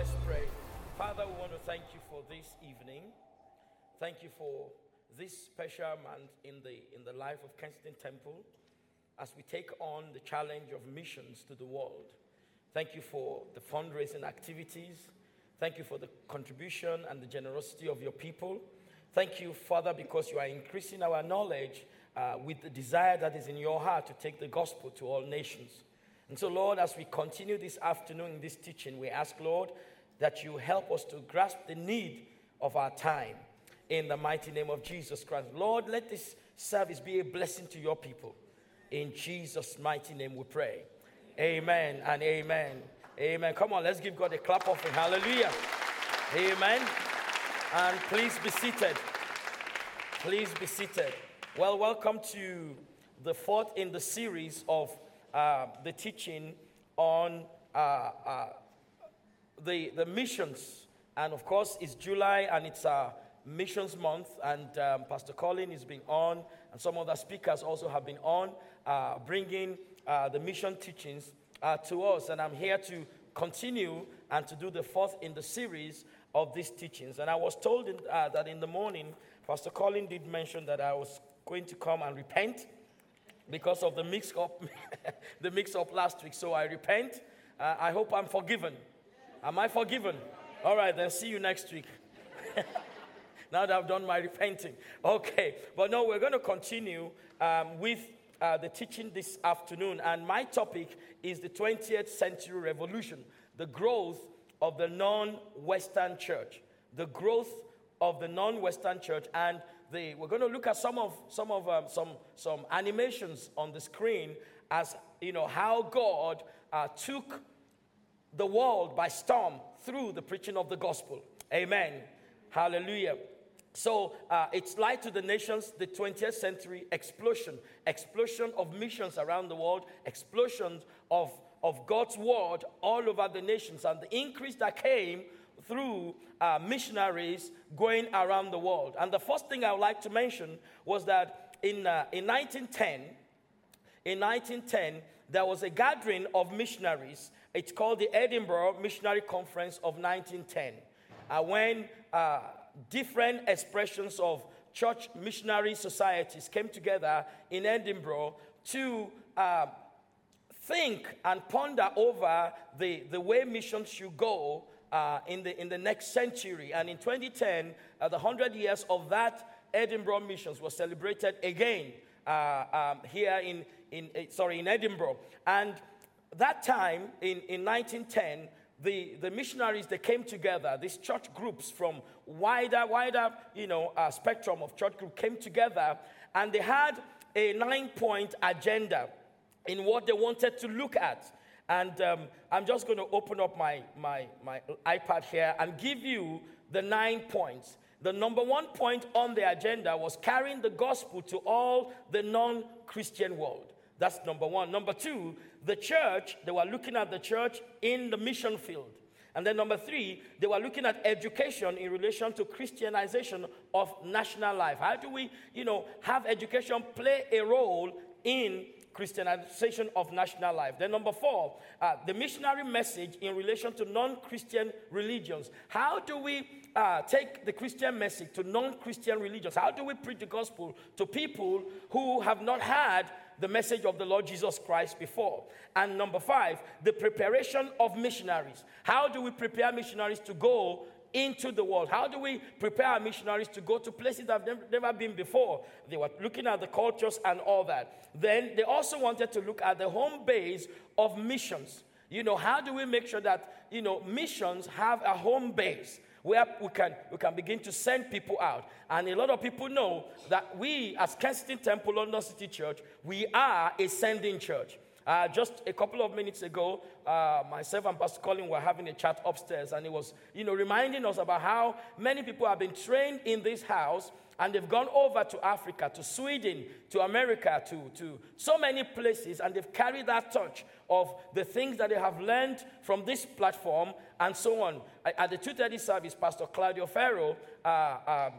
Let's pray. Father, we want to thank you for this evening. Thank you for this special month in the, in the life of Kensington Temple as we take on the challenge of missions to the world. Thank you for the fundraising activities. Thank you for the contribution and the generosity of your people. Thank you, Father, because you are increasing our knowledge uh, with the desire that is in your heart to take the gospel to all nations. And so, Lord, as we continue this afternoon in this teaching, we ask, Lord, that you help us to grasp the need of our time in the mighty name of Jesus Christ. Lord, let this service be a blessing to your people. In Jesus' mighty name we pray. Amen and amen. Amen. Come on, let's give God a clap offering. Hallelujah. Amen. And please be seated. Please be seated. Well, welcome to the fourth in the series of uh, the teaching on uh, uh, the, the missions. And of course, it's July and it's a missions month. And um, Pastor Colin is being on, and some other speakers also have been on, uh, bringing uh, the mission teachings uh, to us. And I'm here to continue and to do the fourth in the series of these teachings. And I was told in, uh, that in the morning, Pastor Colin did mention that I was going to come and repent because of the mix up, the mix up last week. So I repent. Uh, I hope I'm forgiven. Am I forgiven? All right, then see you next week. now that I've done my repenting. Okay, but no, we're going to continue um, with uh, the teaching this afternoon. And my topic is the 20th century revolution, the growth of the non Western church. The growth of the non Western church. And the, we're going to look at some of, some, of um, some, some animations on the screen as you know how God uh, took the world by storm through the preaching of the gospel. Amen. Hallelujah. So uh, it's Light to the Nations, the 20th century explosion, explosion of missions around the world, explosion of, of God's word all over the nations, and the increase that came through uh, missionaries going around the world. And the first thing I would like to mention was that in, uh, in 1910, in 1910, there was a gathering of missionaries. It's called the Edinburgh Missionary Conference of 1910, uh, when uh, different expressions of church missionary societies came together in Edinburgh to uh, think and ponder over the, the way missions should go uh, in, the, in the next century. And in 2010, uh, the 100 years of that Edinburgh missions was celebrated again uh, um, here in, in, uh, sorry, in Edinburgh. And that time, in, in 1910, the, the missionaries, they came together, these church groups from wider, wider, you know, uh, spectrum of church group came together, and they had a nine-point agenda in what they wanted to look at. And um, I'm just going to open up my, my, my iPad here and give you the nine points. The number one point on the agenda was carrying the gospel to all the non Christian world. That's number one. Number two, the church, they were looking at the church in the mission field. And then number three, they were looking at education in relation to Christianization of national life. How do we, you know, have education play a role in Christianization of national life. Then, number four, uh, the missionary message in relation to non Christian religions. How do we uh, take the Christian message to non Christian religions? How do we preach the gospel to people who have not had the message of the Lord Jesus Christ before? And number five, the preparation of missionaries. How do we prepare missionaries to go into the world? How do we prepare our missionaries to go to places that have never been before? They were looking at the cultures and all that. Then they also wanted to look at the home base of missions. You know, how do we make sure that, you know, missions have a home base? Where we can, we can begin to send people out. And a lot of people know that we, as Kensington Temple London City Church, we are a sending church. Uh, just a couple of minutes ago, uh, myself and Pastor Colin were having a chat upstairs, and it was, you know, reminding us about how many people have been trained in this house, and they've gone over to Africa, to Sweden, to America, to, to so many places, and they've carried that touch of the things that they have learned from this platform, and so on. At the 2:30 service, Pastor Claudio Ferro. Uh, um,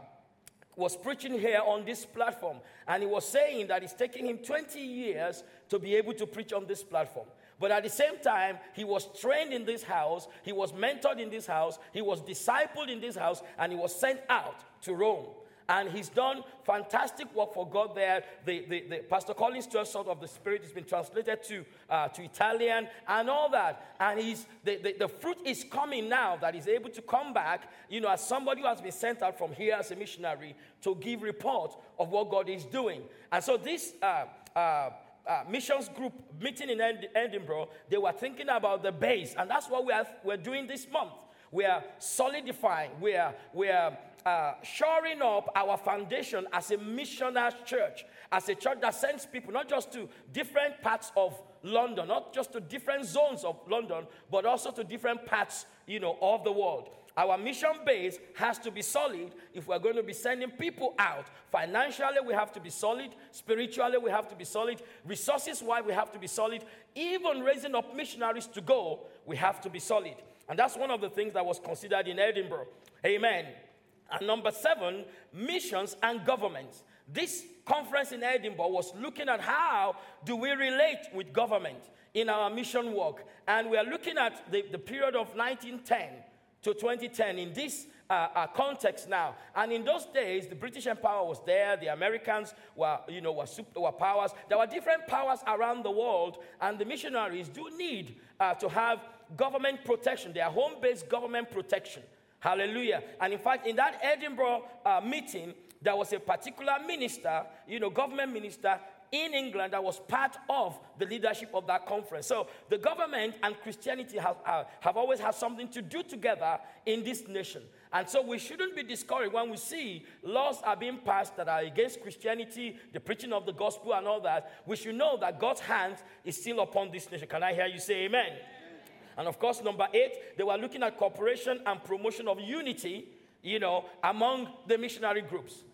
was preaching here on this platform, and he was saying that it's taking him 20 years to be able to preach on this platform. But at the same time, he was trained in this house, he was mentored in this house, he was discipled in this house, and he was sent out to Rome. And he's done fantastic work for God there. The, the, the Pastor Collins 12 Sort of the Spirit has been translated to, uh, to Italian and all that. And he's, the, the, the fruit is coming now that he's able to come back, you know, as somebody who has been sent out from here as a missionary to give report of what God is doing. And so this uh, uh, uh, missions group meeting in Edinburgh, they were thinking about the base, and that's what we are, we're doing this month. We are solidifying, we are, we are uh, shoring up our foundation as a missionary church, as a church that sends people not just to different parts of London, not just to different zones of London, but also to different parts, you know, of the world. Our mission base has to be solid if we're going to be sending people out. Financially, we have to be solid. Spiritually, we have to be solid. Resources wise, we have to be solid. Even raising up missionaries to go, we have to be solid. And that's one of the things that was considered in Edinburgh. Amen. And number seven, missions and governments. This conference in Edinburgh was looking at how do we relate with government in our mission work. And we are looking at the, the period of 1910 to 2010 in this uh, uh, context now. And in those days, the British Empire was there, the Americans were, you know, were, super, were powers. There were different powers around the world, and the missionaries do need uh, to have government protection, their home based government protection. Hallelujah. And in fact, in that Edinburgh uh, meeting, there was a particular minister, you know, government minister in England that was part of the leadership of that conference. So the government and Christianity have, uh, have always had something to do together in this nation. And so we shouldn't be discouraged when we see laws are being passed that are against Christianity, the preaching of the gospel, and all that. We should know that God's hand is still upon this nation. Can I hear you say amen? amen. And of course, number eight, they were looking at cooperation and promotion of unity, you know, among the missionary groups.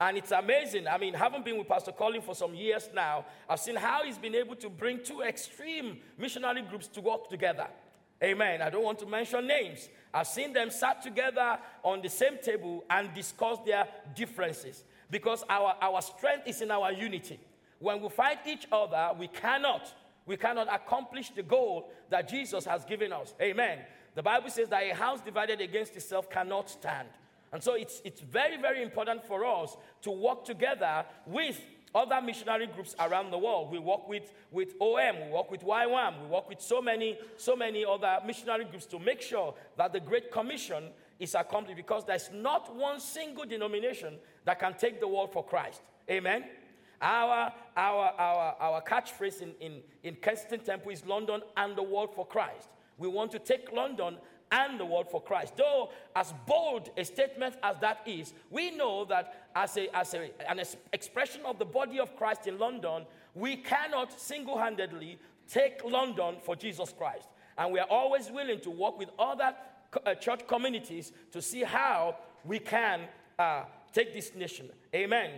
And it's amazing. I mean, having been with Pastor Colin for some years now, I've seen how he's been able to bring two extreme missionary groups to work together. Amen. I don't want to mention names. I've seen them sat together on the same table and discuss their differences because our, our strength is in our unity. When we fight each other, we cannot, we cannot accomplish the goal that Jesus has given us. Amen. The Bible says that a house divided against itself cannot stand. And so it's, it's very, very important for us to work together with other missionary groups around the world. We work with, with OM, we work with YWAM, we work with so many, so many other missionary groups to make sure that the Great Commission is accomplished because there's not one single denomination that can take the world for Christ. Amen? Our, our, our, our catchphrase in, in, in Kensington Temple is London and the world for Christ. We want to take London and the world for Christ. Though, as bold a statement as that is, we know that as, a, as a, an expression of the body of Christ in London, we cannot single handedly take London for Jesus Christ. And we are always willing to work with other uh, church communities to see how we can uh, take this nation. Amen.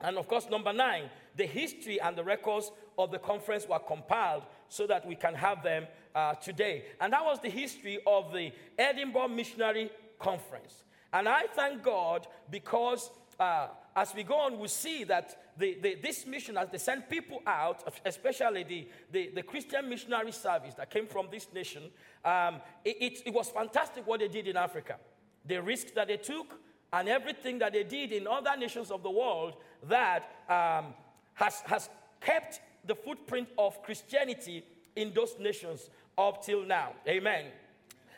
And of course, number nine, the history and the records of the conference were compiled so that we can have them uh, today. And that was the history of the Edinburgh Missionary Conference. And I thank God because uh, as we go on, we see that the, the, this mission, as they send people out, especially the, the, the Christian missionary service that came from this nation, um, it, it, it was fantastic what they did in Africa. The risks that they took, and everything that they did in other nations of the world that um, has, has kept the footprint of Christianity in those nations up till now. Amen.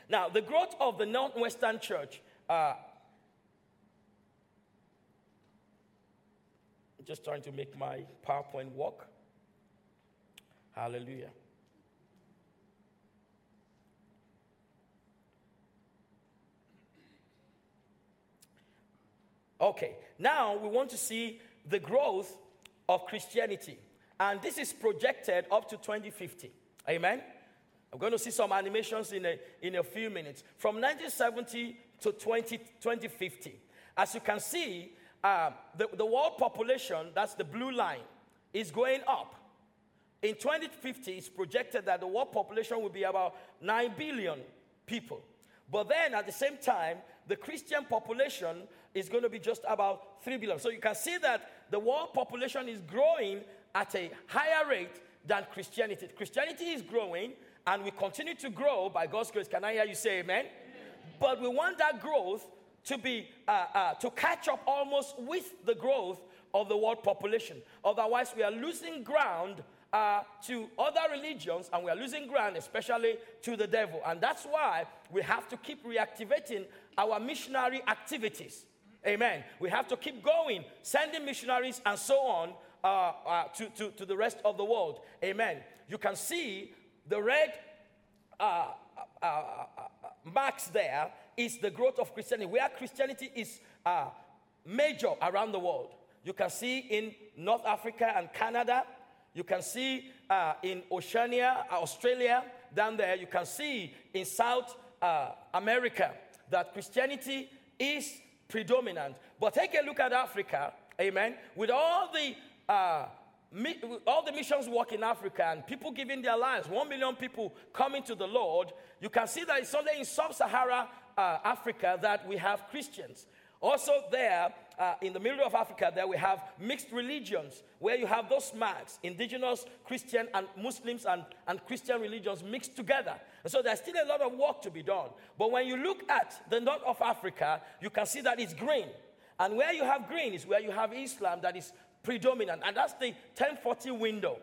Now, the growth of the non Western Church. Uh, just trying to make my PowerPoint work. Hallelujah. Okay, now we want to see the growth of Christianity. And this is projected up to 2050. Amen? I'm going to see some animations in a, in a few minutes. From 1970 to 20, 2050. As you can see, uh, the, the world population, that's the blue line, is going up. In 2050, it's projected that the world population will be about 9 billion people. But then at the same time, the Christian population is going to be just about 3 billion. So you can see that the world population is growing at a higher rate than Christianity. Christianity is growing, and we continue to grow by God's grace. Can I hear you say amen? amen. But we want that growth to be uh, uh, to catch up almost with the growth of the world population. Otherwise, we are losing ground uh, to other religions and we are losing ground, especially to the devil. And that's why we have to keep reactivating our missionary activities. Amen. We have to keep going, sending missionaries and so on uh, uh, to, to, to, the rest of the world. Amen. You can see the red uh, uh, uh, marks there is the growth of Christianity, where Christianity is major around the world. You can see in North Africa and Canada. You can see uh, in Oceania, Australia, down there. You can see in South uh, America that Christianity is predominant. But take a look at Africa, amen, with all the uh, mi- all the missions work in Africa and people giving their lives, one million people coming to the Lord, you can see that it's only in sub Sahara uh, Africa that we have Christians. Also, there uh, in the middle of Africa, there we have mixed religions where you have those marks indigenous Christian and Muslims and, and Christian religions mixed together. And so there's still a lot of work to be done. But when you look at the north of Africa, you can see that it's green. And where you have green is where you have Islam that is predominant. And that's the 10/40 window.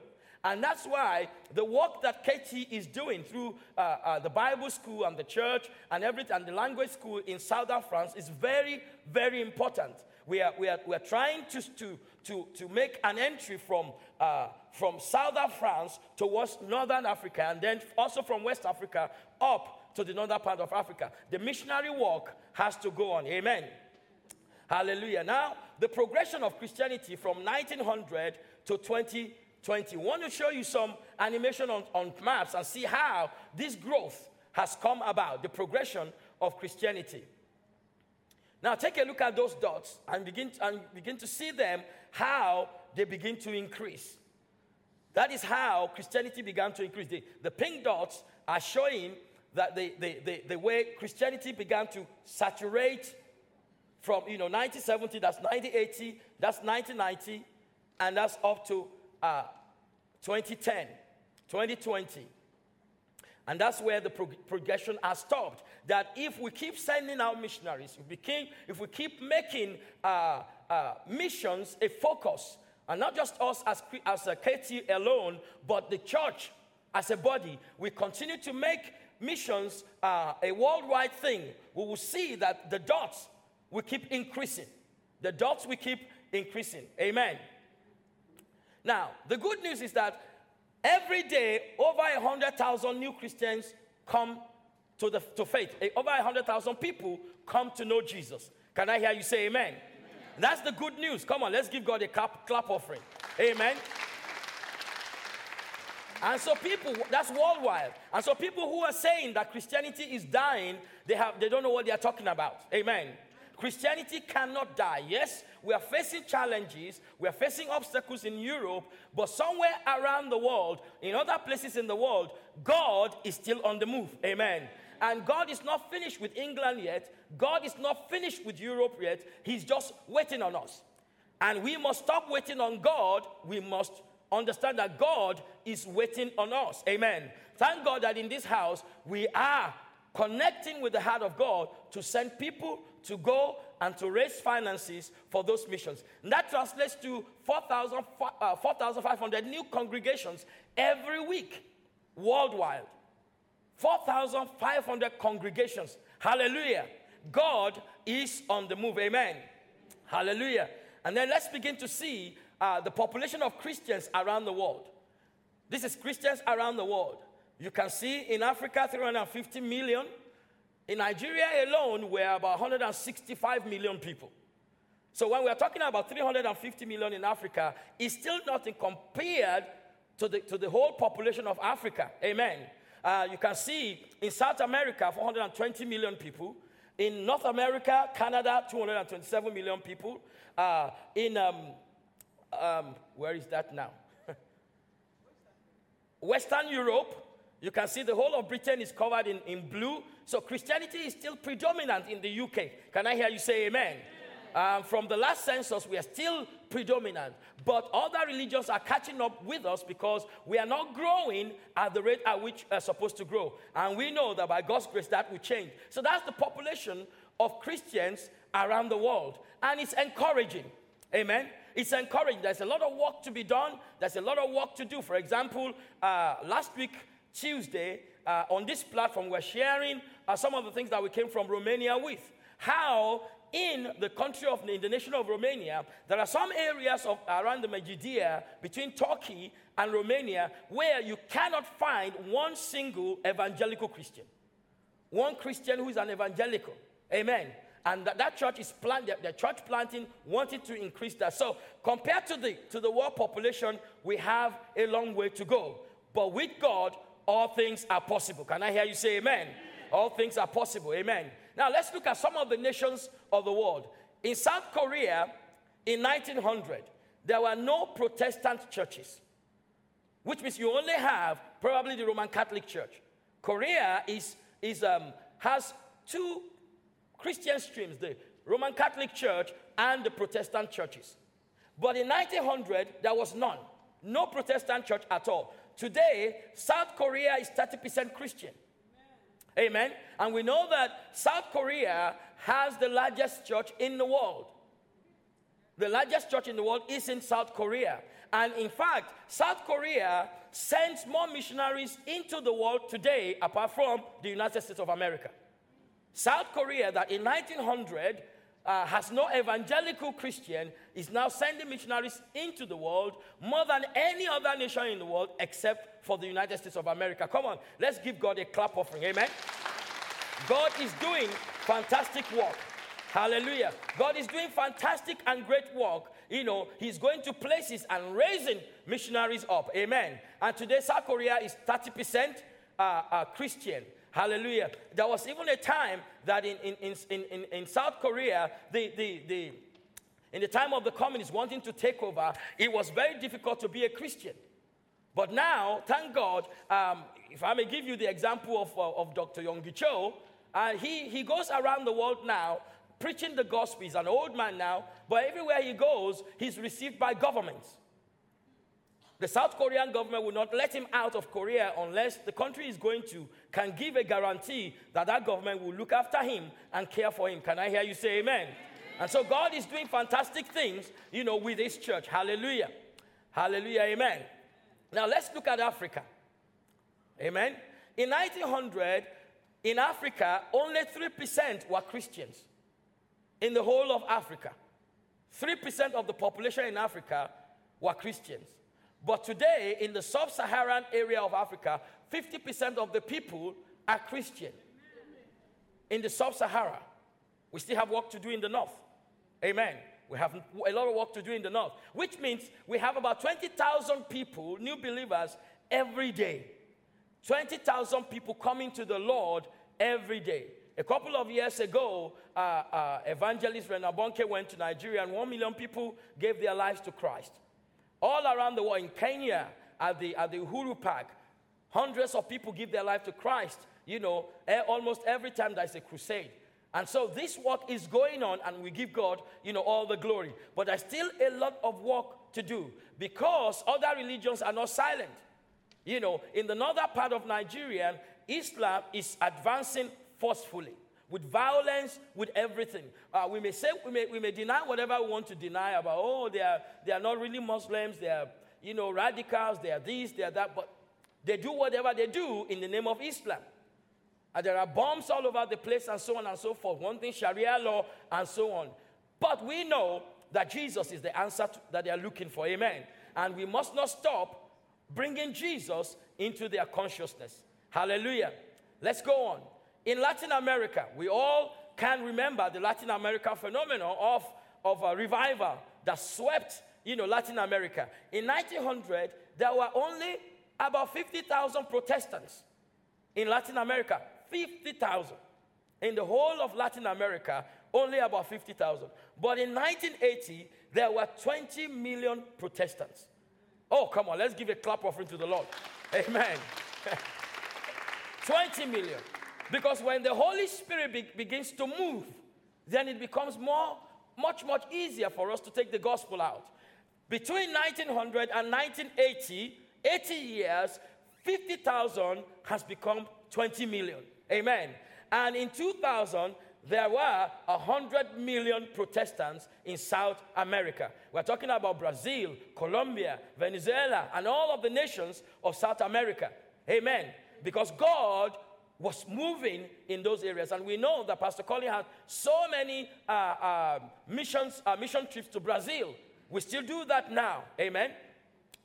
And that's why the work that KT is doing through uh, uh, the Bible school and the church and everything, and the language school in southern France is very, very important. We are, we are, we are trying to, to, to, to make an entry from, uh, from southern France towards northern Africa and then also from West Africa up to the northern part of Africa. The missionary work has to go on. Amen. Hallelujah. Now, the progression of Christianity from 1900 to 20 20. want to show you some animation on, on maps and see how this growth has come about, the progression of Christianity. Now take a look at those dots and begin, and begin to see them how they begin to increase. That is how Christianity began to increase. The, the pink dots are showing that the, the, the, the way Christianity began to saturate from you know 1970, that's 1980, that's 1990, and that's up to uh, 2010, 2020. And that's where the progression has stopped. That if we keep sending out missionaries, if we keep, if we keep making uh, uh, missions a focus, and not just us as, as a KT alone, but the church as a body, we continue to make missions uh, a worldwide thing, we will see that the dots will keep increasing. The dots will keep increasing. Amen. Now, the good news is that every day over 100,000 new Christians come to, the, to faith. Over 100,000 people come to know Jesus. Can I hear you say amen? amen? That's the good news. Come on, let's give God a clap, clap offering. Amen. And so people, that's worldwide. And so people who are saying that Christianity is dying, they, have, they don't know what they are talking about. Amen. Christianity cannot die. Yes, we are facing challenges, we are facing obstacles in Europe, but somewhere around the world, in other places in the world, God is still on the move. Amen. And God is not finished with England yet. God is not finished with Europe yet. He's just waiting on us. And we must stop waiting on God. We must understand that God is waiting on us. Amen. Thank God that in this house we are connecting with the heart of God to send people to go and to raise finances for those missions. And that translates to 4,500 uh, 4, new congregations every week worldwide. 4,500 congregations. Hallelujah. God is on the move. Amen. Hallelujah. And then let's begin to see uh, the population of Christians around the world. This is Christians around the world. You can see in Africa, 350 million. In Nigeria alone, we're about 165 million people. So when we're talking about 350 million in Africa, it's still nothing compared to the, to the whole population of Africa. Amen. Uh, you can see in South America, 420 million people. In North America, Canada, 227 million people. Uh, in, um, um, where is that now? Western Europe, you can see the whole of Britain is covered in, in blue. So Christianity is still predominant in the UK. Can I hear you say amen? amen. Um, from the last census, we are still predominant, but other religions are catching up with us because we are not growing at the rate at which we're supposed to grow. And we know that by God's grace, that will change. So that's the population of Christians around the world. And it's encouraging. Amen. It's encouraging. There's a lot of work to be done, there's a lot of work to do. For example, uh, last week, Tuesday, uh, on this platform, we're sharing uh, some of the things that we came from Romania with. How in the country of in the nation of Romania, there are some areas of around the Medjugorje between Turkey and Romania where you cannot find one single evangelical Christian. One Christian who is an evangelical. Amen. And that, that church is planted, the church planting wanted to increase that. So compared to the to the world population, we have a long way to go. But with God, all things are possible. Can I hear you say amen? amen? All things are possible. Amen. Now let's look at some of the nations of the world. In South Korea, in 1900, there were no Protestant churches, which means you only have probably the Roman Catholic Church. Korea is, is, um, has two Christian streams the Roman Catholic Church and the Protestant churches. But in 1900, there was none. No Protestant church at all. Today, South Korea is 30% Christian. Amen. And we know that South Korea has the largest church in the world. The largest church in the world is in South Korea. And in fact, South Korea sends more missionaries into the world today, apart from the United States of America. South Korea, that in 1900 uh, has no evangelical Christian, is now sending missionaries into the world more than any other nation in the world except for the United States of America. Come on, let's give God a clap offering. Amen. God is doing fantastic work. Hallelujah. God is doing fantastic and great work. You know, He's going to places and raising missionaries up. Amen. And today, South Korea is 30% uh, uh, Christian. Hallelujah. There was even a time that in, in, in, in, in South Korea, the, the, the, in the time of the communists wanting to take over, it was very difficult to be a Christian. But now, thank God, um, if I may give you the example of, uh, of Dr. Yonggi Cho, uh, he, he goes around the world now preaching the gospel. He's an old man now, but everywhere he goes, he's received by governments. The South Korean government will not let him out of Korea unless the country is going to can give a guarantee that that government will look after him and care for him. Can I hear you say amen? amen. And so God is doing fantastic things, you know, with this church. Hallelujah. Hallelujah. Amen. Now let's look at Africa. Amen. In 1900, in Africa, only 3% were Christians. In the whole of Africa, 3% of the population in Africa were Christians. But today, in the sub Saharan area of Africa, 50% of the people are Christian. In the sub Sahara, we still have work to do in the north. Amen. We have a lot of work to do in the north, which means we have about 20,000 people, new believers, every day. 20,000 people coming to the Lord every day. A couple of years ago, uh, uh, evangelist Reinhard Bonnke went to Nigeria, and one million people gave their lives to Christ. All around the world, in Kenya, at the, at the Uhuru Park, hundreds of people give their life to Christ, you know, eh, almost every time there's a crusade. And so this work is going on, and we give God, you know, all the glory. But there's still a lot of work to do because other religions are not silent. You know, in the northern part of Nigeria, Islam is advancing forcefully with violence, with everything. Uh, we may say, we may, we may deny whatever we want to deny about, oh, they are, they are not really Muslims, they are, you know, radicals, they are this, they are that, but they do whatever they do in the name of Islam. And there are bombs all over the place and so on and so forth. One thing, Sharia law and so on. But we know that Jesus is the answer to, that they are looking for. Amen. And we must not stop bringing Jesus into their consciousness. Hallelujah. Let's go on. In Latin America, we all can remember the Latin American phenomenon of, of a revival that swept you know, Latin America. In 1900, there were only about 50,000 Protestants in Latin America. 50,000. In the whole of Latin America, only about 50,000. But in 1980, there were 20 million Protestants. Oh, come on, let's give a clap offering to the Lord. Amen. 20 million. Because when the Holy Spirit be- begins to move, then it becomes more much, much easier for us to take the gospel out. Between 1900 and 1980, 80 years, 50,000 has become 20 million. Amen. And in 2000, there were 100 million Protestants in South America. We're talking about Brazil, Colombia, Venezuela, and all of the nations of South America. Amen. Because God was moving in those areas. And we know that Pastor Colin had so many uh, uh, missions, uh, mission trips to Brazil. We still do that now. Amen.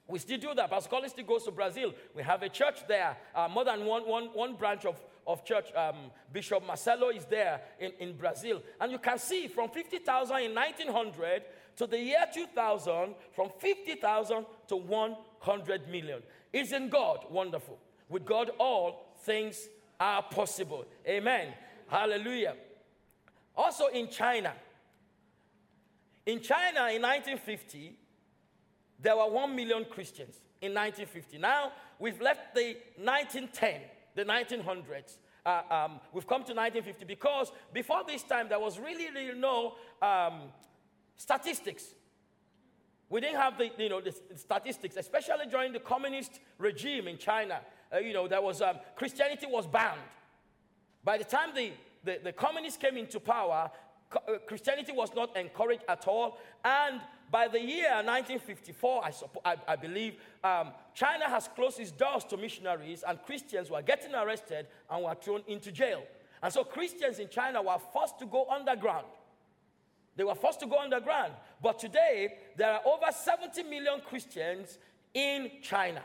We still do that. Pastor Colin still goes to Brazil. We have a church there, uh, more than one, one, one branch of, of church. Um, Bishop Marcelo is there in, in Brazil. And you can see from 50,000 in 1900 to the year 2000, from 50,000 to 100 million. Isn't God wonderful? With God, all things are possible. Amen. Hallelujah. Also in China. In China in 1950, there were 1 million Christians in 1950. Now we've left the 1910, the 1900s. Uh, um, we've come to 1950 because before this time there was really, really no um, statistics. We didn't have the, you know, the statistics, especially during the communist regime in China. Uh, you know, there was, um, Christianity was banned. By the time the, the, the communists came into power, uh, Christianity was not encouraged at all. And by the year 1954, I, suppo- I, I believe, um, China has closed its doors to missionaries, and Christians were getting arrested and were thrown into jail. And so Christians in China were forced to go underground. They were forced to go underground. But today, there are over 70 million Christians in China.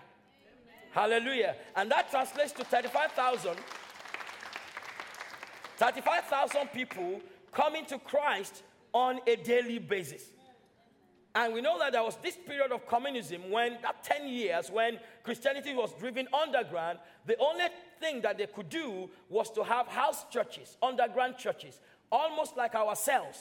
Hallelujah. And that translates to 35,000. 35,000 people coming to Christ on a daily basis. And we know that there was this period of communism when, that 10 years, when Christianity was driven underground, the only thing that they could do was to have house churches, underground churches, almost like ourselves.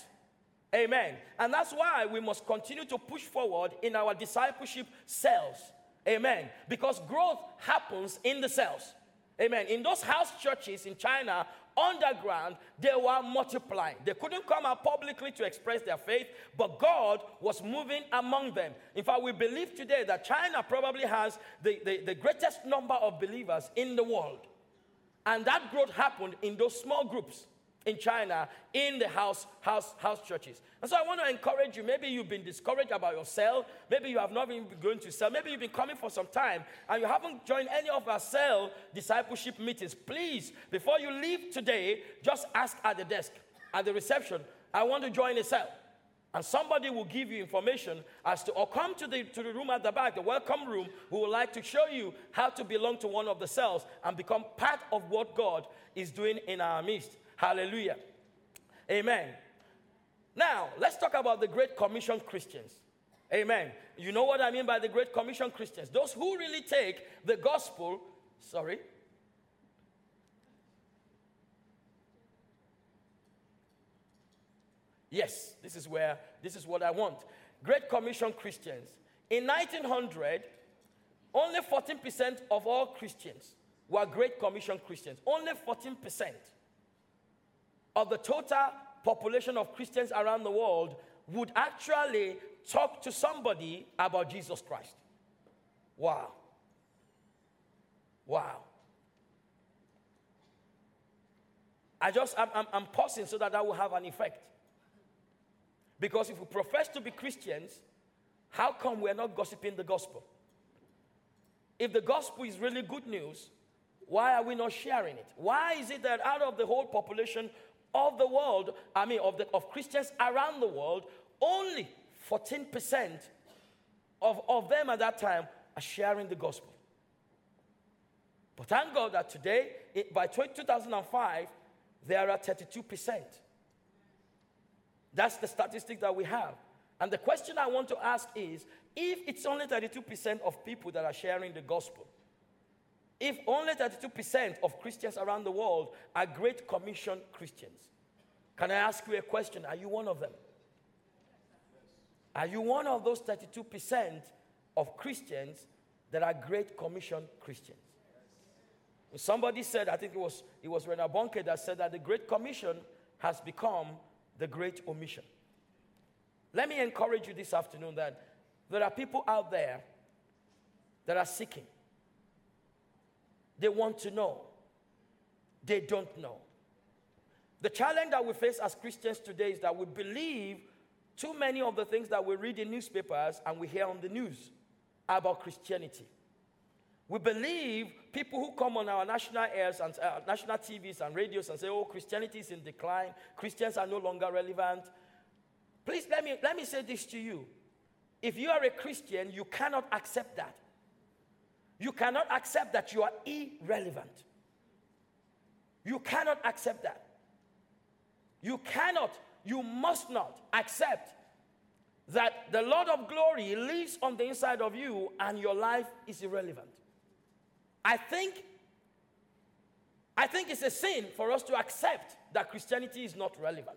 Amen. And that's why we must continue to push forward in our discipleship cells. Amen. Because growth happens in the cells. Amen. In those house churches in China, underground, they were multiplying. They couldn't come out publicly to express their faith, but God was moving among them. In fact, we believe today that China probably has the, the, the greatest number of believers in the world. And that growth happened in those small groups in China in the house, house, house churches. And so I want to encourage you. Maybe you've been discouraged about your cell. Maybe you have not been going to cell. Maybe you've been coming for some time and you haven't joined any of our cell discipleship meetings. Please, before you leave today, just ask at the desk, at the reception, I want to join a cell. And somebody will give you information as to, or come to the, to the room at the back, the welcome room, who would like to show you how to belong to one of the cells and become part of what God is doing in our midst. Hallelujah. Amen. Now, let's talk about the Great Commission Christians. Amen. You know what I mean by the Great Commission Christians? Those who really take the gospel, sorry. Yes, this is where, this is what I want. Great Commission Christians. In 1900, only 14% of all Christians were Great Commission Christians. Only 14% of the total population of Christians around the world would actually talk to somebody about Jesus Christ. Wow. Wow. I just, I'm, I'm, I'm pausing so that that will have an effect. Because if we profess to be Christians, how come we're not gossiping the gospel? If the gospel is really good news, why are we not sharing it? Why is it that out of the whole population of the world, I mean, of, the, of Christians around the world, only 14% of, of them at that time are sharing the gospel. But thank God that today, it, by 2005, there are 32%. That's the statistic that we have. And the question I want to ask is if it's only 32% of people that are sharing the gospel, if only 32% of Christians around the world are Great Commission Christians, can I ask you a question? Are you one of them? Are you one of those 32% of Christians that are Great Commission Christians? Somebody said, I think it was, it was Reinhard Bonnke that said that the Great Commission has become the Great Omission. let me encourage you this afternoon that there are people out there that are seeking. They want to know. They don't know. The challenge that we face as Christians today is that we believe too many of the things that we read in newspapers and we hear on the news about Christianity. We believe people who come on our national airs and uh, national TVs and radios and say, oh, Christianity is in decline, Christians are no longer relevant. Please let me, let me say this to you. If you are a Christian, you cannot accept that. You cannot accept that you are irrelevant. You cannot accept that. You cannot, you must not accept that the Lord of glory lives on the inside of you and your life is irrelevant. I think I think it's a sin for us to accept that Christianity is not relevant.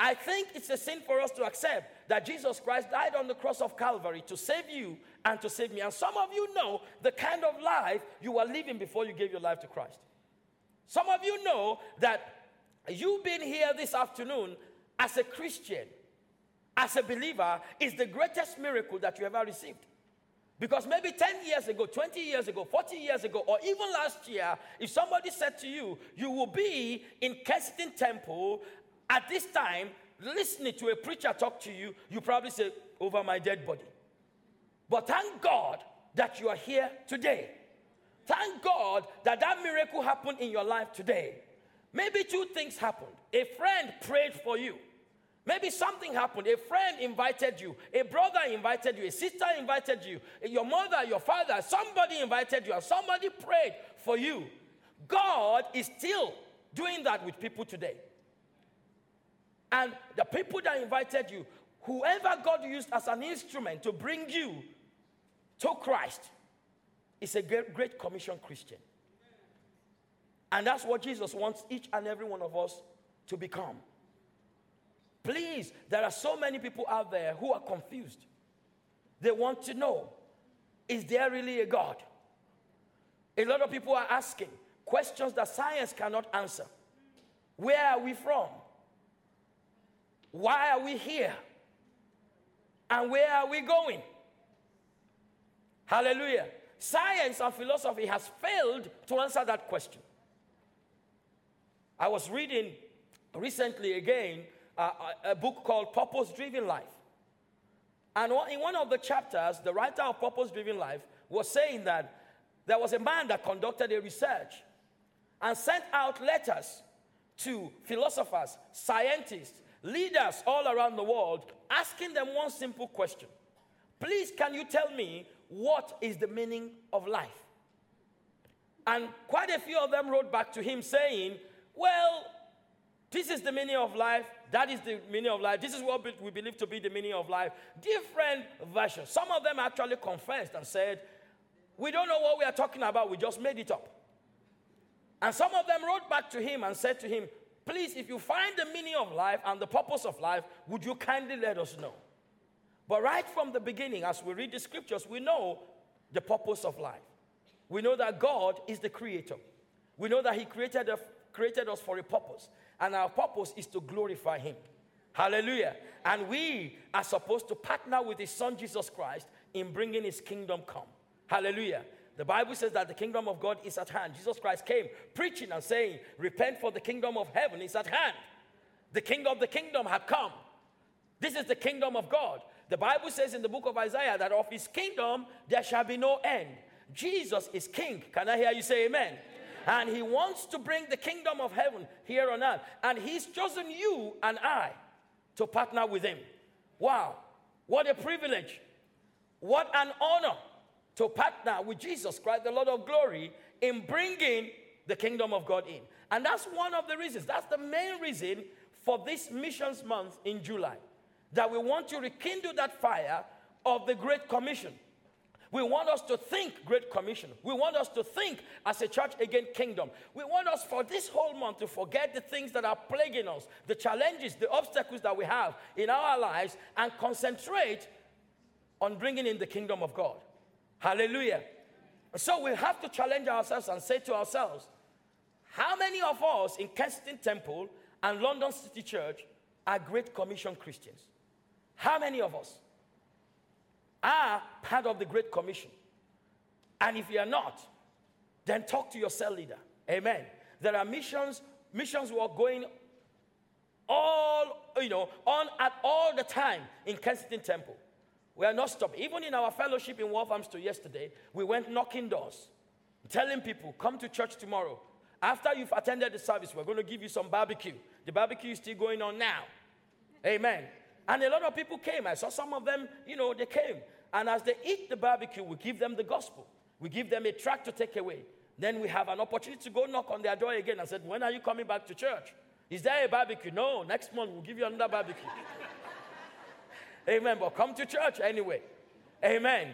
I think it's a sin for us to accept that Jesus Christ died on the cross of Calvary to save you and to save me. And some of you know the kind of life you were living before you gave your life to Christ. Some of you know that you being here this afternoon as a Christian, as a believer, is the greatest miracle that you ever received. Because maybe 10 years ago, 20 years ago, 40 years ago, or even last year, if somebody said to you, you will be in Kensington Temple at this time, listening to a preacher talk to you, you probably say, over my dead body. But thank God that you are here today. Thank God that that miracle happened in your life today. Maybe two things happened. A friend prayed for you. Maybe something happened. A friend invited you, a brother invited you, a sister invited you, your mother, your father, somebody invited you, and somebody prayed for you. God is still doing that with people today. And the people that invited you, whoever God used as an instrument to bring you to Christ, is a great, great commission Christian. And that's what Jesus wants each and every one of us to become. Please, there are so many people out there who are confused. They want to know is there really a God? A lot of people are asking questions that science cannot answer. Where are we from? Why are we here? And where are we going? Hallelujah. Science and philosophy has failed to answer that question. I was reading recently again uh, a book called Purpose Driven Life. And in one of the chapters, the writer of Purpose Driven Life was saying that there was a man that conducted a research and sent out letters to philosophers, scientists, leaders all around the world, asking them one simple question Please, can you tell me what is the meaning of life? And quite a few of them wrote back to him saying, Well, this is the meaning of life. That is the meaning of life. This is what we believe to be the meaning of life. Different versions. Some of them actually confessed and said, We don't know what we are talking about. We just made it up. And some of them wrote back to him and said to him, Please, if you find the meaning of life and the purpose of life, would you kindly let us know? But right from the beginning, as we read the scriptures, we know the purpose of life. We know that God is the creator. We know that He created, created us for a purpose and our purpose is to glorify Him. Hallelujah. And we are supposed to partner with His Son Jesus Christ in bringing His kingdom come. Hallelujah. The Bible says that the kingdom of God is at hand. Jesus Christ came preaching and saying, Repent for the kingdom of heaven is at hand. The king of the kingdom had come. This is the kingdom of God. The Bible says in the book of Isaiah that of his kingdom there shall be no end. Jesus is king. Can I hear you say amen? And He wants to bring the kingdom of heaven here on earth. And He's chosen you and I to partner with Him. Wow, what a privilege. What an honor to partner with Jesus Christ, the Lord of glory, in bringing the kingdom of God in. And that's one of the reasons, that's the main reason for this missions month in July. That we want to rekindle that fire of the Great Commission. We want us to think Great Commission. We want us to think as a church again kingdom. We want us for this whole month to forget the things that are plaguing us, the challenges, the obstacles that we have in our lives, and concentrate on bringing in the kingdom of God. Hallelujah. So we have to challenge ourselves and say to ourselves, how many of us in Kensington Temple and London City Church are Great Commission Christians? How many of us are part of the Great Commission? And if you are not, then talk to your cell leader. Amen. There are missions, missions who are going all, you know, on at all the time in Kensington Temple. We are not stopping. Even in our fellowship in Wolverhampton yesterday, we went knocking doors, telling people, come to church tomorrow. After you've attended the service, we're going to give you some barbecue. The barbecue is still going on now. Amen. And a lot of people came. I saw some of them, you know, they came. And as they eat the barbecue, we give them the gospel. We give them a tract to take away. Then we have an opportunity to go knock on their door again. I said, When are you coming back to church? Is there a barbecue? No, next month we'll give you another barbecue. Amen. But come to church anyway. Amen.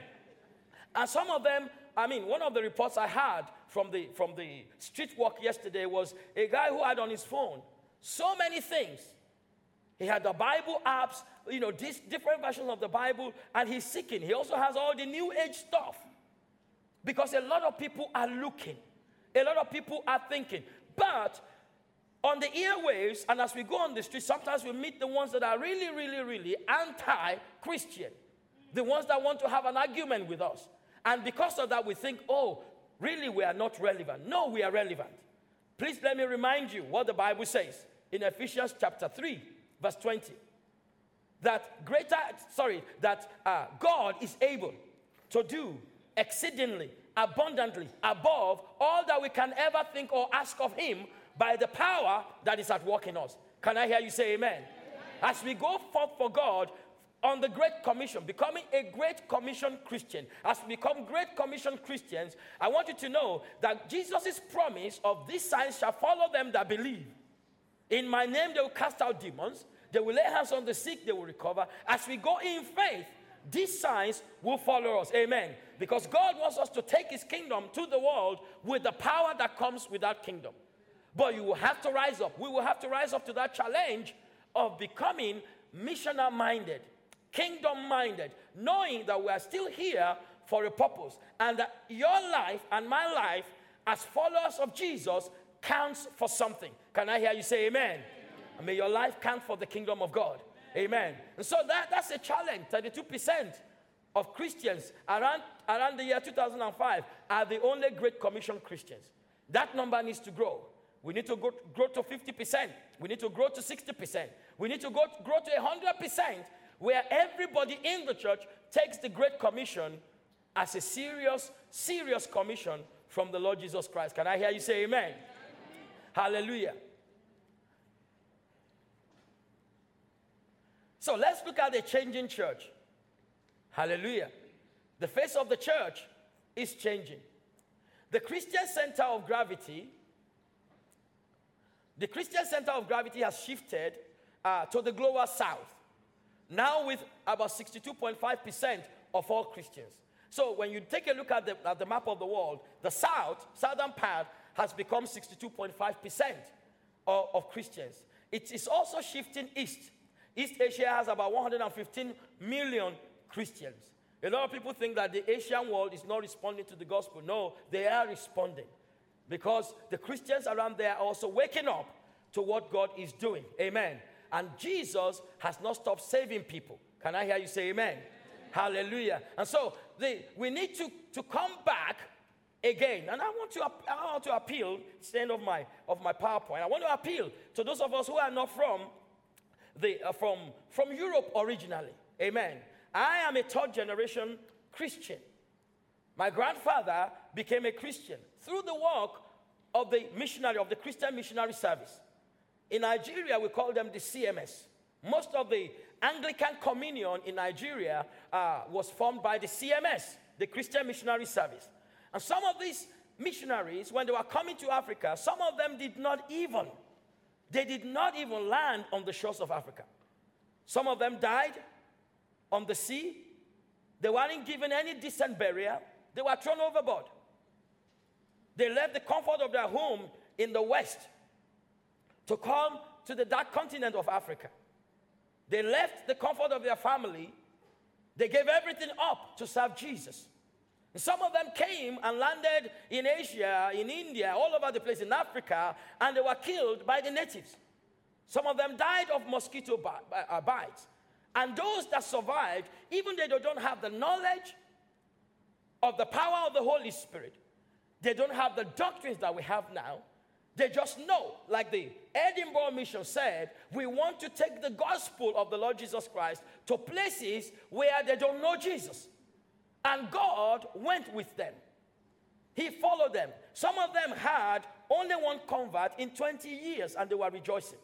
And some of them, I mean, one of the reports I had from the from the street walk yesterday was a guy who had on his phone so many things. He had the Bible apps, you know, this different versions of the Bible, and he's seeking. He also has all the new age stuff. Because a lot of people are looking, a lot of people are thinking. But on the airwaves, and as we go on the street, sometimes we meet the ones that are really, really, really anti Christian, the ones that want to have an argument with us. And because of that, we think, oh, really, we are not relevant. No, we are relevant. Please let me remind you what the Bible says in Ephesians chapter 3, verse 20. That greater, sorry, that uh, God is able to do exceedingly, abundantly, above all that we can ever think or ask of Him by the power that is at work in us. Can I hear you say amen? amen? As we go forth for God on the Great Commission, becoming a Great Commission Christian, as we become Great Commission Christians, I want you to know that Jesus' promise of these signs shall follow them that believe. In my name, they will cast out demons. They will lay hands on the sick, they will recover. As we go in faith, these signs will follow us. Amen. Because God wants us to take his kingdom to the world with the power that comes with that kingdom. But you will have to rise up. We will have to rise up to that challenge of becoming missional minded, kingdom minded, knowing that we are still here for a purpose and that your life and my life as followers of Jesus counts for something. Can I hear you say amen? May your life count for the kingdom of God. Amen. And so that, that's a challenge. 32% of Christians around, around the year 2005 are the only Great Commission Christians. That number needs to grow. We need to go, grow to 50%. We need to grow to 60%. We need to go, grow to 100% where everybody in the church takes the Great Commission as a serious, serious commission from the Lord Jesus Christ. Can I hear you say amen? amen. Hallelujah. So let's look at the changing church. Hallelujah. The face of the church is changing. The Christian center of gravity, the Christian center of gravity has shifted uh, to the global south. Now, with about 62.5% of all Christians. So, when you take a look at the, at the map of the world, the south, southern part, has become 62.5% of, of Christians. It is also shifting east. East Asia has about 115 million Christians. A lot of people think that the Asian world is not responding to the gospel. No, they are responding because the Christians around there are also waking up to what God is doing. Amen. And Jesus has not stopped saving people. Can I hear you say amen? amen. Hallelujah. And so the, we need to, to come back again. And I want to, I want to appeal, it's the end of my, of my PowerPoint. I want to appeal to those of us who are not from the, uh, from, from Europe originally. Amen. I am a third generation Christian. My grandfather became a Christian through the work of the missionary, of the Christian Missionary Service. In Nigeria, we call them the CMS. Most of the Anglican Communion in Nigeria uh, was formed by the CMS, the Christian Missionary Service. And some of these missionaries, when they were coming to Africa, some of them did not even they did not even land on the shores of Africa. Some of them died on the sea. They weren't given any decent burial. They were thrown overboard. They left the comfort of their home in the west to come to the dark continent of Africa. They left the comfort of their family. They gave everything up to serve Jesus. Some of them came and landed in Asia, in India, all over the place, in Africa, and they were killed by the natives. Some of them died of mosquito uh, bites. And those that survived, even though they don't have the knowledge of the power of the Holy Spirit, they don't have the doctrines that we have now. They just know, like the Edinburgh mission said, we want to take the gospel of the Lord Jesus Christ to places where they don't know Jesus. And God went with them. He followed them. Some of them had only one convert in 20 years and they were rejoicing.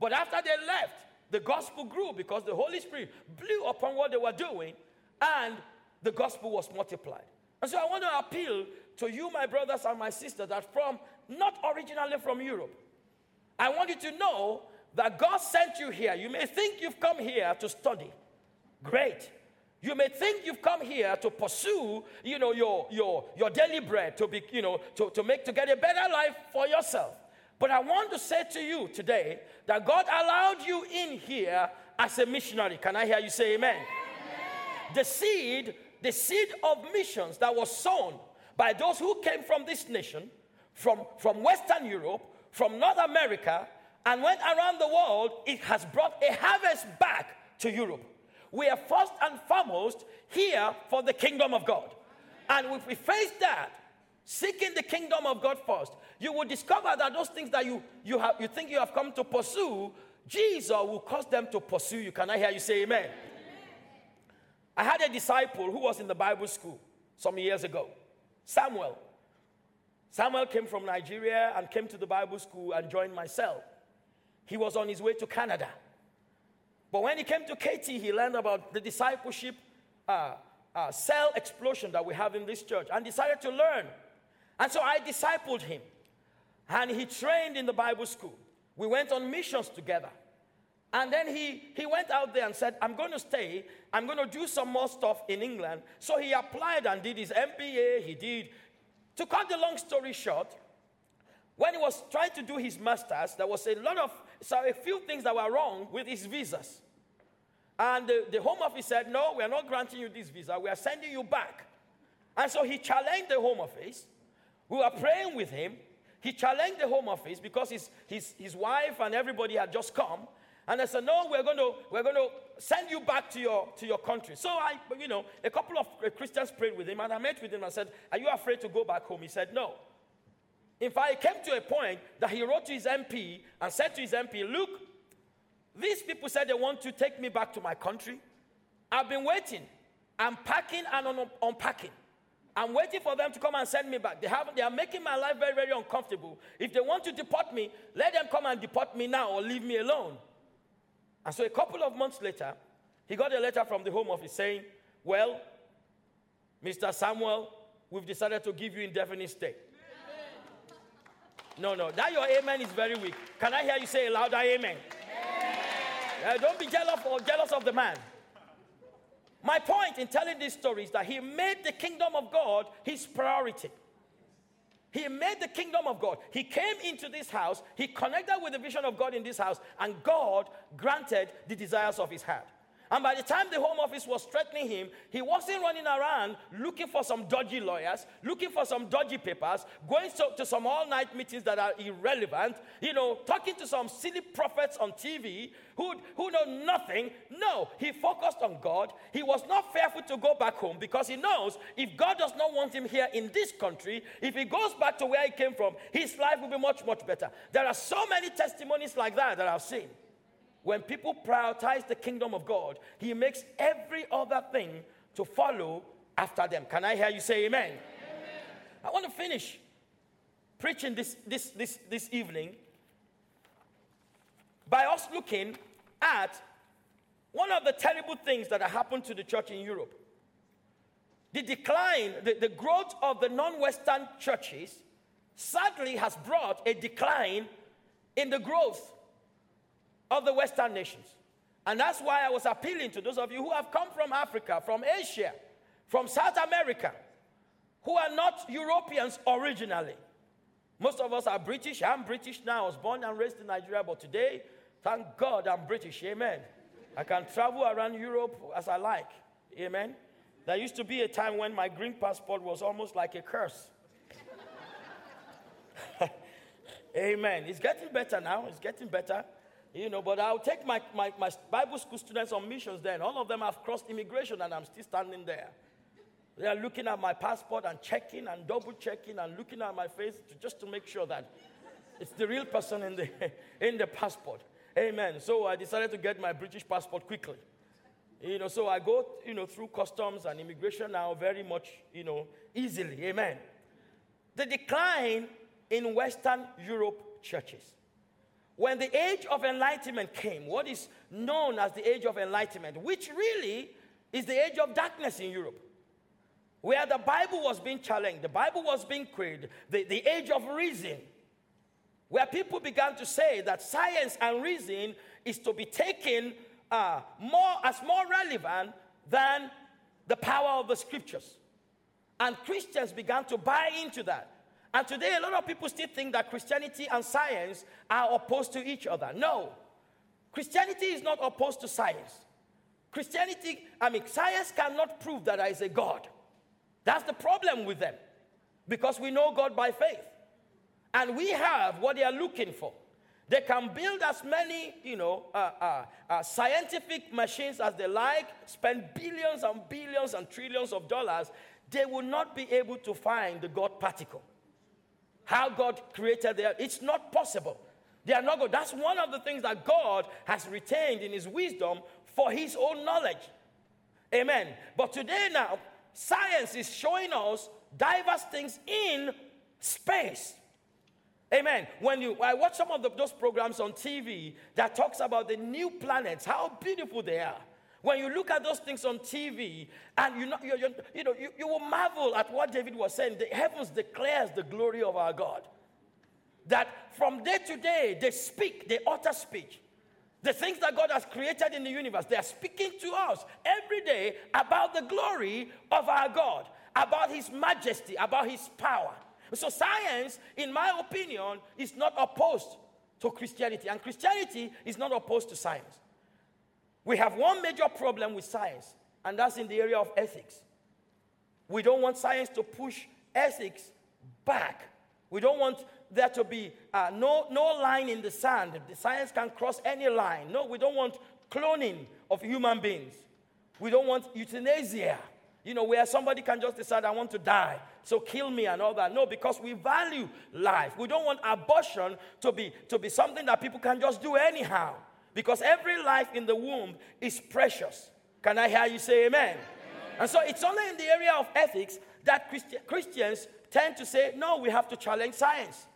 But after they left, the gospel grew because the Holy Spirit blew upon what they were doing and the gospel was multiplied. And so I want to appeal to you, my brothers and my sisters, that from not originally from Europe, I want you to know that God sent you here. You may think you've come here to study. Great. You may think you've come here to pursue, you know, your, your, your daily bread, to be, you know, to, to make, to get a better life for yourself. But I want to say to you today that God allowed you in here as a missionary. Can I hear you say amen? amen? The seed, the seed of missions that was sown by those who came from this nation, from, from Western Europe, from North America, and went around the world, it has brought a harvest back to Europe. We are first and foremost here for the kingdom of God. And if we face that, seeking the kingdom of God first, you will discover that those things that you, you, have, you think you have come to pursue, Jesus will cause them to pursue you. Can I hear you say amen? amen? I had a disciple who was in the Bible school some years ago, Samuel. Samuel came from Nigeria and came to the Bible school and joined myself. He was on his way to Canada. But when he came to KT, he learned about the discipleship uh, uh, cell explosion that we have in this church and decided to learn. And so I discipled him. And he trained in the Bible school. We went on missions together. And then he, he went out there and said, I'm going to stay. I'm going to do some more stuff in England. So he applied and did his MBA. He did. To cut the long story short, when he was trying to do his master's, there was a lot of, so a few things that were wrong with his visas. And the, the Home Office said, No, we are not granting you this visa, we are sending you back. And so he challenged the Home Office. We were praying with him. He challenged the Home Office because his, his, his wife and everybody had just come. And they said, No, we're going to, we're going to send you back to your, to your country. So I, you know, a couple of Christians prayed with him, and I met with him and said, Are you afraid to go back home? He said, No. In fact, it came to a point that he wrote to his MP and said to his MP, Look, these people said they want to take me back to my country. I've been waiting. I'm packing and un- unpacking. I'm waiting for them to come and send me back. They, have, they are making my life very, very uncomfortable. If they want to deport me, let them come and deport me now or leave me alone. And so a couple of months later, he got a letter from the Home Office saying, Well, Mr. Samuel, we've decided to give you indefinite stay. No, no, that your amen is very weak. Can I hear you say a louder amen? Uh, don't be jealous or jealous of the man. My point in telling this story is that he made the kingdom of God his priority. He made the kingdom of God. He came into this house, he connected with the vision of God in this house, and God granted the desires of his heart. And by the time the Home Office was threatening him, he wasn't running around looking for some dodgy lawyers, looking for some dodgy papers, going to, to some all night meetings that are irrelevant, you know, talking to some silly prophets on TV who, who know nothing. No, he focused on God. He was not fearful to go back home because he knows if God does not want him here in this country, if he goes back to where he came from, his life will be much, much better. There are so many testimonies like that that I've seen. When people prioritize the kingdom of God, He makes every other thing to follow after them. Can I hear you say amen? amen. I want to finish preaching this, this, this, this evening by us looking at one of the terrible things that have happened to the church in Europe. The decline, the, the growth of the non Western churches sadly has brought a decline in the growth of the Western nations. And that's why I was appealing to those of you who have come from Africa, from Asia, from South America, who are not Europeans originally. Most of us are British. I'm British now. I was born and raised in Nigeria, but today, thank God I'm British. Amen. I can travel around Europe as I like. Amen. There used to be a time when my green passport was almost like a curse. Amen. It's getting better now. It's getting better. You know, but I'll take my, my, my Bible school students on missions then. All of them have crossed immigration and I'm still standing there. They are looking at my passport and checking and double checking and looking at my face to, just to make sure that it's the real person in the, in the passport. Amen. So I decided to get my British passport quickly. You know, so I go, you know, through customs and immigration now very much, you know, easily. Amen. The decline in Western Europe churches. When the age of enlightenment came, what is known as the age of enlightenment, which really is the age of darkness in Europe where the Bible was being challenged, the Bible was being created, the, the age of reason, where people began to say that science and reason is to be taken uh, more as more relevant than the power of the scriptures. And Christians began to buy into that. And today, a lot of people still think that Christianity and science are opposed to each other. No, Christianity is not opposed to science. Christianity, I mean, science cannot prove that there is a God. That's the problem with them because we know God by faith. And we have what they are looking for. They can build as many, you know, uh, uh, uh, scientific machines as they like, spend billions and billions and trillions of dollars. They will not be able to find the God particle. How God created the earth. It's not possible. They are not good. That's one of the things that God has retained in His wisdom for His own knowledge. Amen. But today now, science is showing us diverse things in space. Amen. When you I watch some of the, those programs on TV that talks about the new planets, how beautiful they are. When you look at those things on TV, and you know, you, you, you know, you, you will marvel at what David was saying. The heavens declares the glory of our God. That from day to day they speak, they utter speech. The things that God has created in the universe, they are speaking to us every day about the glory of our God, about His majesty, about His power. So, science, in my opinion, is not opposed to Christianity, and Christianity is not opposed to science. We have one major problem with science, and that's in the area of ethics. We don't want science to push ethics back. We don't want there to be uh, no, no line in the sand. The science can cross any line. No, we don't want cloning of human beings. We don't want euthanasia, you know, where somebody can just decide, I want to die, so kill me and all that. No, because we value life. We don't want abortion to be, to be something that people can just do anyhow. Because every life in the womb is precious. Can I hear you say amen? amen. And so it's only in the area of ethics that Christi- Christians tend to say, no, we have to challenge science.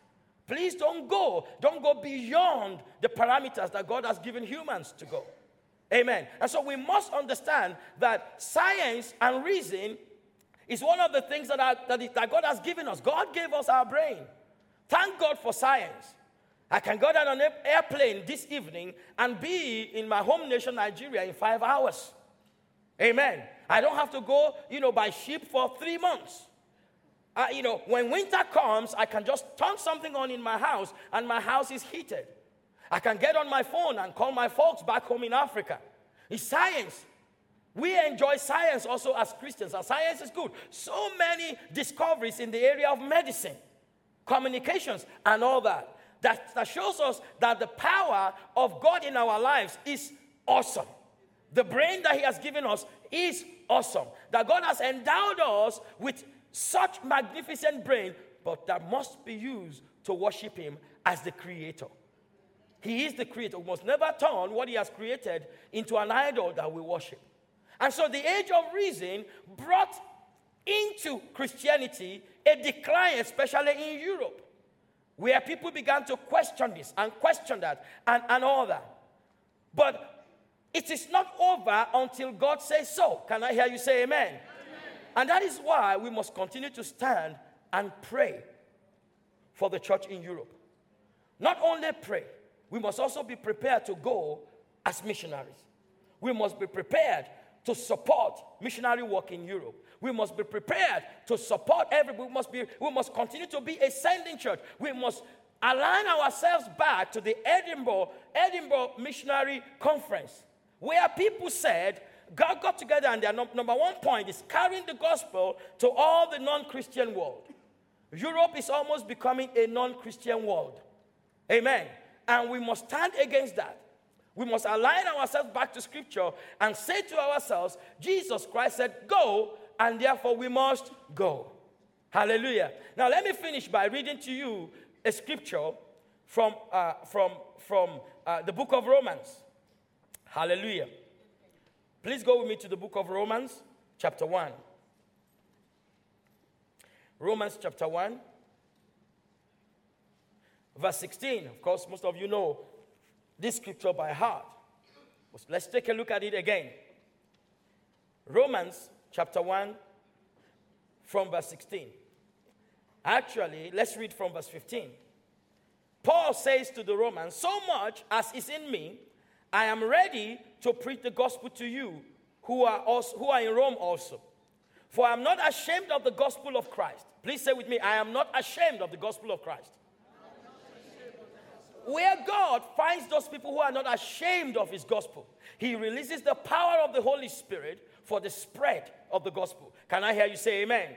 Please don't go. Don't go beyond the parameters that God has given humans to go. Amen. And so we must understand that science and reason is one of the things that, are, that, is, that God has given us. God gave us our brain. Thank God for science. I can go down on an airplane this evening and be in my home nation, Nigeria, in five hours. Amen. I don't have to go, you know, by ship for three months. Uh, you know, when winter comes, I can just turn something on in my house and my house is heated. I can get on my phone and call my folks back home in Africa. It's science. We enjoy science also as Christians, and science is good. So many discoveries in the area of medicine, communications, and all that. That, that shows us that the power of God in our lives is awesome. The brain that He has given us is awesome. That God has endowed us with such magnificent brain, but that must be used to worship Him as the Creator. He is the Creator. We must never turn what He has created into an idol that we worship. And so the age of reason brought into Christianity a decline, especially in Europe, where people began to question this and question that and, and all that. But it is not over until God says so. Can I hear you say amen? And that is why we must continue to stand and pray for the church in Europe. Not only pray, we must also be prepared to go as missionaries. We must be prepared to support missionary work in Europe. We must be prepared to support every we must be we must continue to be a sending church. We must align ourselves back to the Edinburgh Edinburgh Missionary Conference where people said God got together and their number one point is carrying the gospel to all the non Christian world. Europe is almost becoming a non Christian world. Amen. And we must stand against that. We must align ourselves back to Scripture and say to ourselves, Jesus Christ said, Go, and therefore we must go. Hallelujah. Now, let me finish by reading to you a scripture from, uh, from, from uh, the book of Romans. Hallelujah. Please go with me to the book of Romans, chapter 1. Romans chapter 1, verse 16. Of course, most of you know this scripture by heart. Let's take a look at it again. Romans chapter 1, from verse 16. Actually, let's read from verse 15. Paul says to the Romans, So much as is in me, I am ready to preach the gospel to you who are, also, who are in Rome also. For I am not ashamed of the gospel of Christ. Please say with me, I am not ashamed of the gospel of Christ. Where God finds those people who are not ashamed of his gospel, he releases the power of the Holy Spirit for the spread of the gospel. Can I hear you say amen? amen?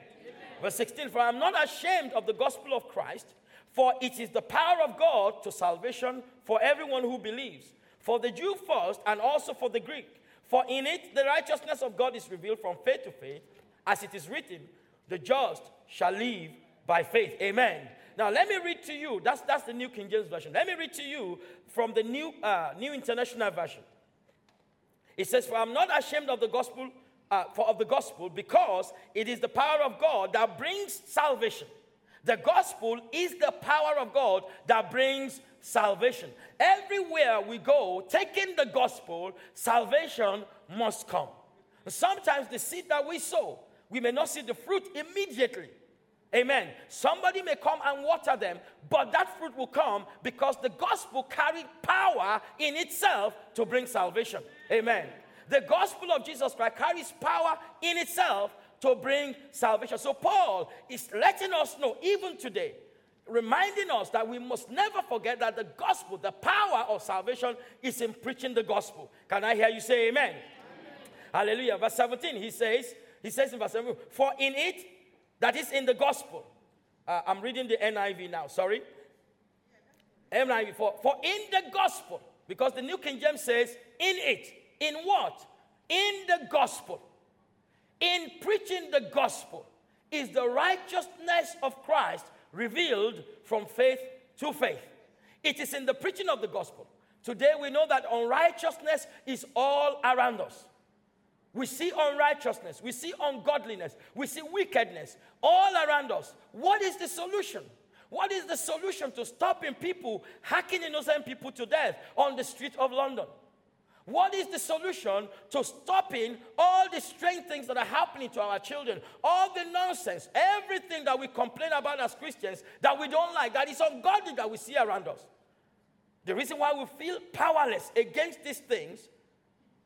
Verse 16 For I am not ashamed of the gospel of Christ, for it is the power of God to salvation for everyone who believes, for the Jew first and also for the Greek. For in it the righteousness of God is revealed from faith to faith, as it is written, the just shall live by faith. Amen. Now let me read to you. That's that's the New King James version. Let me read to you from the New uh, New International Version. It says, "For I'm not ashamed of the gospel, uh, for of the gospel, because it is the power of God that brings salvation." The gospel is the power of God that brings salvation. Everywhere we go, taking the gospel, salvation must come. Sometimes the seed that we sow, we may not see the fruit immediately. Amen. Somebody may come and water them, but that fruit will come because the gospel carried power in itself to bring salvation. Amen. The gospel of Jesus Christ carries power in itself to bring salvation. So, Paul is letting us know, even today, reminding us that we must never forget that the gospel, the power of salvation, is in preaching the gospel. Can I hear you say amen? amen. Hallelujah. Verse 17, he says, he says in verse 17, for in it, that is in the gospel. Uh, I'm reading the NIV now, sorry. NIV, for, for in the gospel, because the New King James says, in it. In what? In the gospel in preaching the gospel is the righteousness of Christ revealed from faith to faith. It is in the preaching of the gospel. Today we know that unrighteousness is all around us. We see unrighteousness, we see ungodliness, we see wickedness all around us. What is the solution? What is the solution to stopping people hacking innocent people to death on the street of London? What is the solution to stopping all the strange things that are happening to our children? All the nonsense, everything that we complain about as Christians that we don't like, that is ungodly that we see around us. The reason why we feel powerless against these things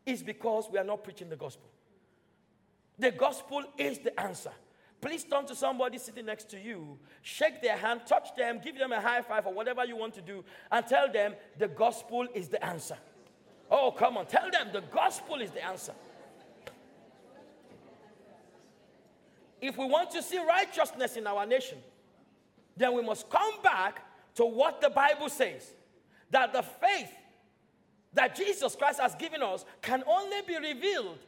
is because we are not preaching the gospel. The gospel is the answer. Please turn to somebody sitting next to you, shake their hand, touch them, give them a high five or whatever you want to do, and tell them the gospel is the answer. Oh, come on. Tell them the gospel is the answer. If we want to see righteousness in our nation, then we must come back to what the Bible says that the faith that Jesus Christ has given us can only be revealed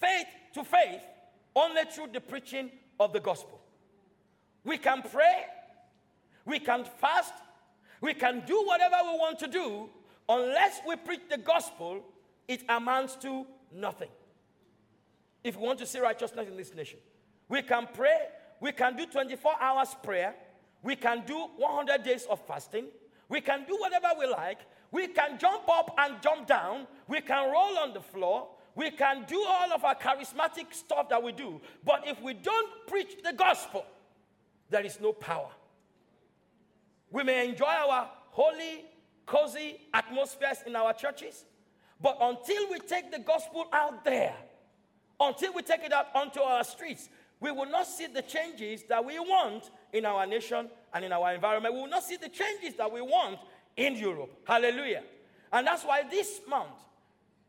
faith to faith only through the preaching of the gospel. We can pray, we can fast, we can do whatever we want to do, Unless we preach the gospel, it amounts to nothing. If we want to see righteousness in this nation, we can pray, we can do 24 hours prayer, we can do 100 days of fasting, we can do whatever we like, we can jump up and jump down, we can roll on the floor, we can do all of our charismatic stuff that we do. But if we don't preach the gospel, there is no power. We may enjoy our holy cozy atmospheres in our churches. But until we take the gospel out there, until we take it out onto our streets, we will not see the changes that we want in our nation and in our environment. We will not see the changes that we want in Europe. Hallelujah. And that's why this month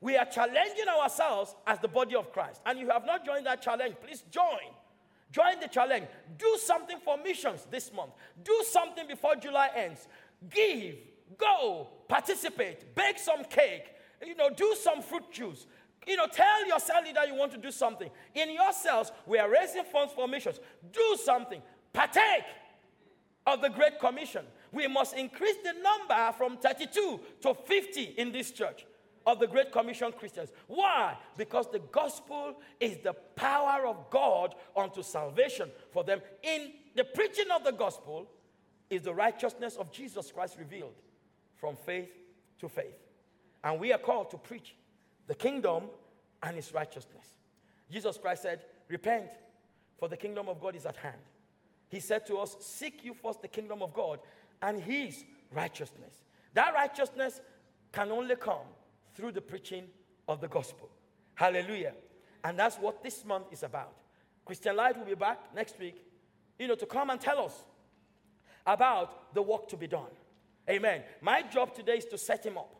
we are challenging ourselves as the body of Christ. And you have not joined that challenge, please join. Join the challenge. Do something for missions this month. Do something before July ends. Give Go, participate, bake some cake, you know, do some fruit juice. You know, tell your cell leader you want to do something. In your cells, we are raising funds for missions. Do something. Partake of the Great Commission. We must increase the number from 32 to 50 in this church of the Great Commission Christians. Why? Because the gospel is the power of God unto salvation for them. In the preaching of the gospel is the righteousness of Jesus Christ revealed from faith to faith. And we are called to preach the kingdom and its righteousness. Jesus Christ said, Repent, for the kingdom of God is at hand. He said to us, Seek you first the kingdom of God and his righteousness. That righteousness can only come through the preaching of the gospel. Hallelujah. And that's what this month is about. Christian Light will be back next week, you know, to come and tell us about the work to be done. Amen. My job today is to set him up,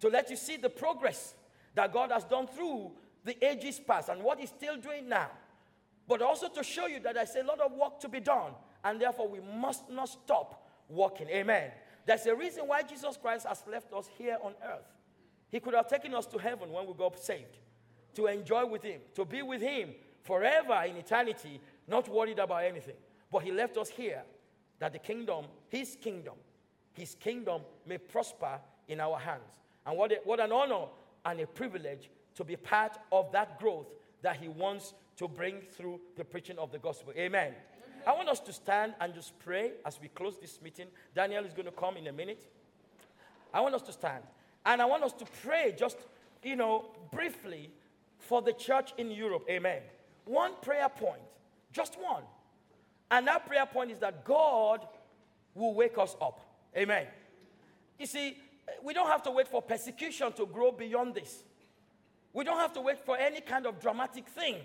to let you see the progress that God has done through the ages past and what He's still doing now. But also to show you that there's a lot of work to be done, and therefore we must not stop working. Amen. There's a reason why Jesus Christ has left us here on earth. He could have taken us to heaven when we got saved, to enjoy with Him, to be with Him forever in eternity, not worried about anything. But He left us here that the kingdom, His kingdom, His kingdom may prosper in our hands. And what, a, what an honor and a privilege to be part of that growth that He wants to bring through the preaching of the gospel. Amen. Amen. I want us to stand and just pray as we close this meeting. Daniel is going to come in a minute. I want us to stand. And I want us to pray just, you know, briefly for the church in Europe. Amen. One prayer point, just one. And that prayer point is that God will wake us up. Amen. You see, we don't have to wait for persecution to grow beyond this. We don't have to wait for any kind of dramatic thing.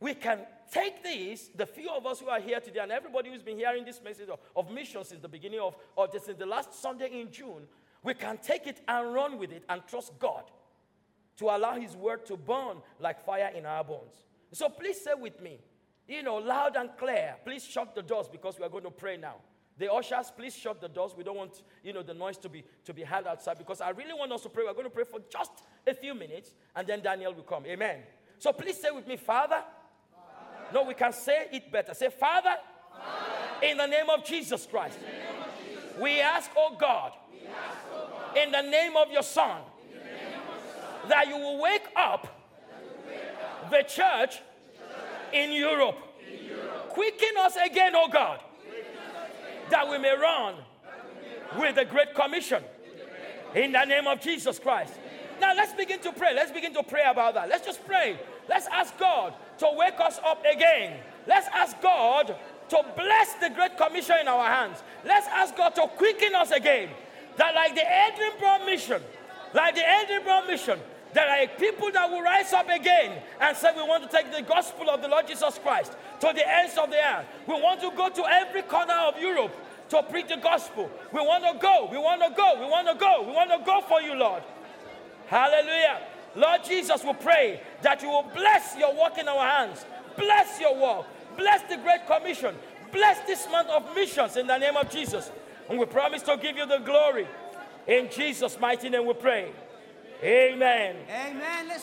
We can take this, the few of us who are here today, and everybody who's been hearing this message of, of mission since the beginning of, or since the last Sunday in June, we can take it and run with it and trust God to allow His word to burn like fire in our bones. So please say with me, you know, loud and clear. Please shut the doors because we are going to pray now. The ushers, please shut the doors. We don't want, you know, the noise to be to be heard outside because I really want us to pray. We're going to pray for just a few minutes, and then Daniel will come. Amen. So please say with me, Father. Father. No, we can say it better. Say, Father, Father. in the name of Jesus Christ, of Jesus we ask, oh God, in the name of your Son, that you will wake up the church in Europe. Quicken us again, oh God, that we may run with the Great Commission in the name of Jesus Christ. Now let's begin to pray. Let's begin to pray about that. Let's just pray. Let's ask God to wake us up again. Let's ask God to bless the Great Commission in our hands. Let's ask God to quicken us again. That, like the Edinburgh mission, like the Edinburgh mission, there are people that will rise up again and say, We want to take the gospel of the Lord Jesus Christ to the ends of the earth. We want to go to every corner of Europe to preach the gospel. We want to go. We want to go. We want to go. We want to go for you, Lord. Hallelujah. Lord Jesus, we pray that you will bless your work in our hands. Bless your work. Bless the Great Commission. Bless this month of missions in the name of Jesus. And we promise to give you the glory. In Jesus' mighty name we pray. Amen. Amen. Let's